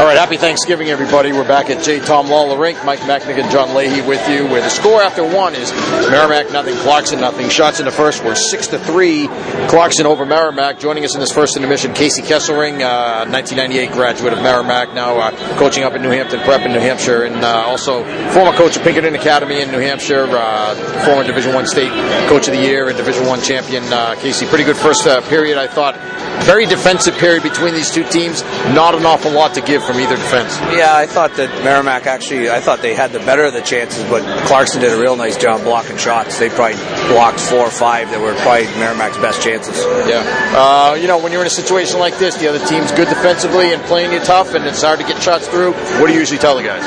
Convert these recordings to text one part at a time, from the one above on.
All right, happy Thanksgiving, everybody. We're back at J. Tom Lawler Rink. Mike Machnik and John Leahy with you. Where the score after one is Merrimack nothing, Clarkson nothing. Shots in the first were six to three. Clarkson over Merrimack. Joining us in this first intermission, Casey Kesselring, uh, 1998 graduate of Merrimack, now uh, coaching up in New Hampton Prep in New Hampshire, and uh, also former coach of Pinkerton Academy in New Hampshire, uh, former Division One state coach of the year and Division One champion. Uh, Casey, pretty good first uh, period, I thought. Very defensive period between these two teams. Not an awful lot to give from either defense. Yeah, I thought that Merrimack actually, I thought they had the better of the chances, but Clarkson did a real nice job blocking shots. They probably blocked four or five that were probably Merrimack's best chances. Yeah. Uh, you know, when you're in a situation like this, the other team's good defensively and playing you tough, and it's hard to get shots through. What do you usually tell the guys?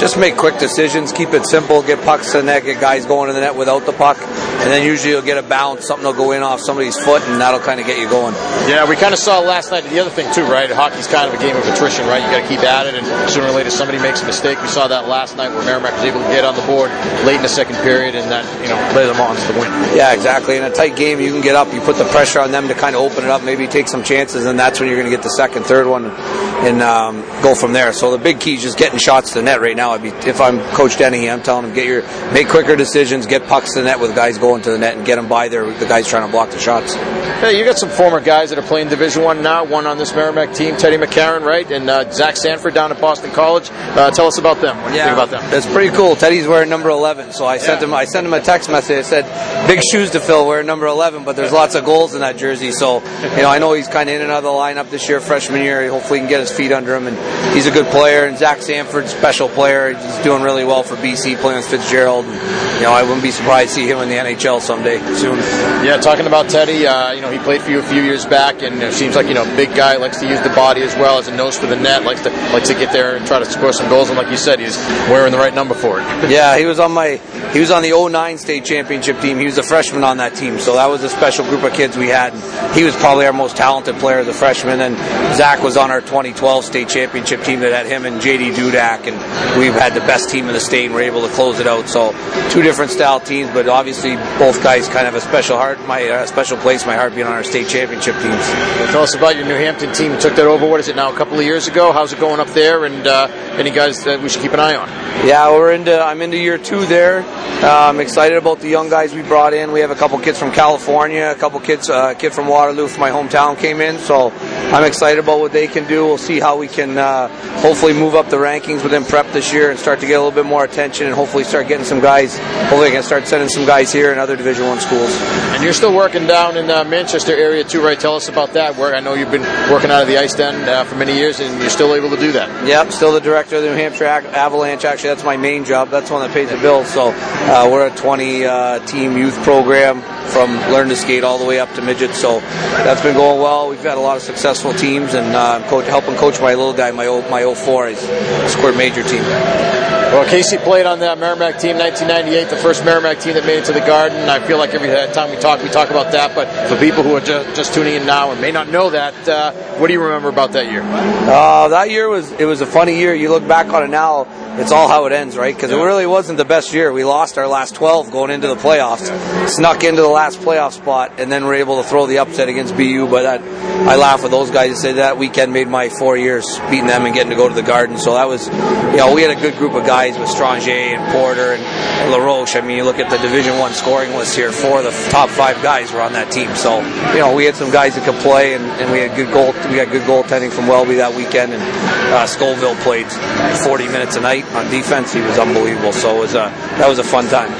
Just make quick decisions, keep it simple, get pucks to the net, get guys going to the net without the puck, and then usually you'll get a bounce, something will go in off somebody's foot, and that'll kind of get you going. Yeah, we kind of saw last night the other thing too, right? Hockey's kind of a game of attrition, right? You got to keep at it, and sooner or later somebody makes a mistake. We saw that last night where Merrimack was able to get on the board late in the second period, and that you know led them on to the win. Yeah, exactly. In a tight game, you can get up, you put the pressure on them to kind of open it up, maybe take some chances, and that's when you're going to get the second, third one, and um, go from there. So the big key is just getting shots to the net right now. I'd be, if I'm Coach Dennehy, I'm telling him get your make quicker decisions, get pucks to the net with guys going to the net, and get them by there. The guys trying to block the shots. Hey, you got some former guys that are playing Division One now. One on this Merrimack team, Teddy McCarron, right, and uh, Zach Sanford down at Boston College. Uh, tell us about them. What do you think about them? That's pretty cool. Teddy's wearing number 11, so I sent him. I sent him a text message. I said, "Big shoes to fill, wearing number 11, but there's lots of goals in that jersey." So, you know, I know he's kind of in and out of the lineup this year, freshman year. Hopefully, he can get his feet under him, and he's a good player. And Zach Sanford, special player. He's doing really well for BC, playing with Fitzgerald. And, you know, I wouldn't be surprised to see him in the NHL someday soon. Yeah, talking about Teddy, uh, you know, he played for you a few years back, and it seems like you know, big guy likes to use the body as well as a nose for the net, likes to likes to get there and try to score some goals. And like you said, he's wearing the right number for it. Yeah, he was on my he was on the 09 state championship team. He was a freshman on that team, so that was a special group of kids we had. He was probably our most talented player as a freshman, and Zach was on our 2012 state championship team that had him and JD Dudek, and we've had the best team in the state, and we're able to close it out. So two different style teams, but obviously both guys kind of have a special heart, my uh, special place, my heart being on our state championship teams. Well, tell us about your New Hampton team. You took that over. What is it now? A couple of years ago. How's it going up there? And uh, any guys that we should keep an eye on? Yeah, we're into. I'm into year two there. Uh, I'm excited about the young guys we brought in. We have a couple kids from California, a couple kids, uh, a kid from Waterloo from my hometown came in. So I'm excited about what they can do. We'll see how we can uh, hopefully move up the rankings within prep this year and start to get a little bit more attention and hopefully start getting some guys. Hopefully, I can start sending some guys here in other Division One schools. And you're still working down in the Manchester area too, right? Tell us about that. Where I know you've been working out of the ice den uh, for many years, and you're still able to do that. Yep, still the director of the New Hampshire Avalanche. Actually, that's my main job. That's one that pays the bills. So uh, we're a 20 uh, team youth program from learn to skate all the way up to midget. So that's been going well. We've had a lot of successful teams, and uh, I'm coach, helping coach my little guy, my my 04, he's scored major team. Well, Casey played on that Merrimack team 1998, the first Merrimack team that made it to the Garden. I feel like every time we talk, we talk about that. But for people who are just, just tuning in now and may not know that, uh, what do you remember about that year? Uh, that year was it was a funny year. You look back on it now, it's all how it ends, right? Because it really wasn't the best year. We lost our last 12 going into the playoffs, snuck into the last playoff spot, and then were able to throw the upset against BU. But that, I laugh with those guys and say that weekend made my four years beating them and getting to go to the Garden. So that was, you know, we had a good group of guys with Stringer and Porter and, and LaRoche. I mean, you look at the Division One scoring list here. Four of the top five guys were on that team. So you know, we had some guys that could play, and, and we had good goal. We got good goaltending from Welby that weekend, and uh, Scoville played 40 minutes a night on defense. He was unbelievable. So it was a that was a fun time.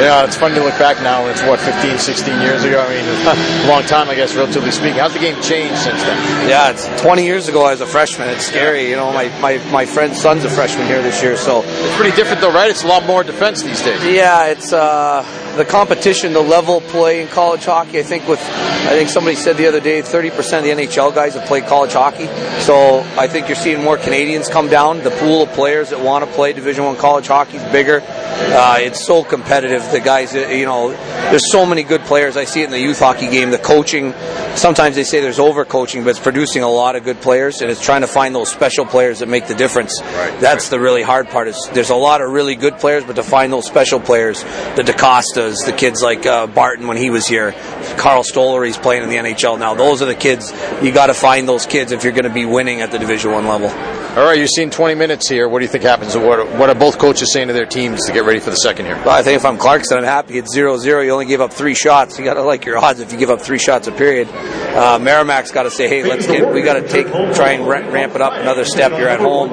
Yeah, it's funny to look back now. It's what 15, 16 years ago. I mean, a long time, I guess, relatively speaking. How's the game changed since then? Yeah, it's 20 years ago. I was a freshman. It's scary. You know, my my my friend's son's a freshman here this year, so It's pretty different, though, right? It's a lot more defense these days. Yeah, it's uh, the competition, the level of play in college hockey. I think with, I think somebody said the other day, 30% of the NHL guys have played college hockey. So I think you're seeing more Canadians come down. The pool of players that want to play Division One college hockey is bigger. Uh, it's so competitive. The guys, you know, there's so many good players. I see it in the youth hockey game. The coaching, sometimes they say there's overcoaching, but it's producing a lot of good players, and it's trying to find those special players that make the difference. Right. That's the really hard part. Is there's a lot of really good players, but to find those special players, the DaCostas, the kids like uh, Barton when he was here, Karl Stollery's playing in the NHL now. Those are the kids you got to find those kids if you're going to be winning at the Division One level. All right, you've seen 20 minutes here. What do you think happens? What, what are both coaches saying to their teams to get ready for the second here? Well, I think if I'm Clarkson, I'm happy. It's 0 0. You only gave up three shots. You got to like your odds if you give up three shots a period. Uh, Merrimack's got to say, hey, let's get, we got to take, try and ramp it up another step. You're at home.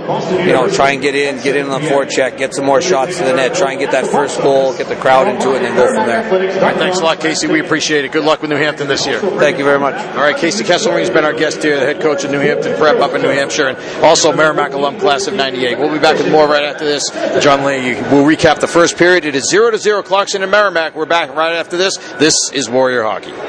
You know, try and get in, get in on the forecheck, get some more shots to the net, try and get that first goal, get the crowd into it, and then go from there. All right, thanks a lot, Casey. We appreciate it. Good luck with New Hampton this year. Thank you very much. All right, Casey Kesselring's been our guest here, the head coach of New Hampton Prep up in New Hampshire, and also Merrimack alum class of 98. We'll be back with more right after this. John Lee we'll recap the first period. It is 0 to 0 Clarkson and Merrimack. We're back right after this. This is Warrior Hockey.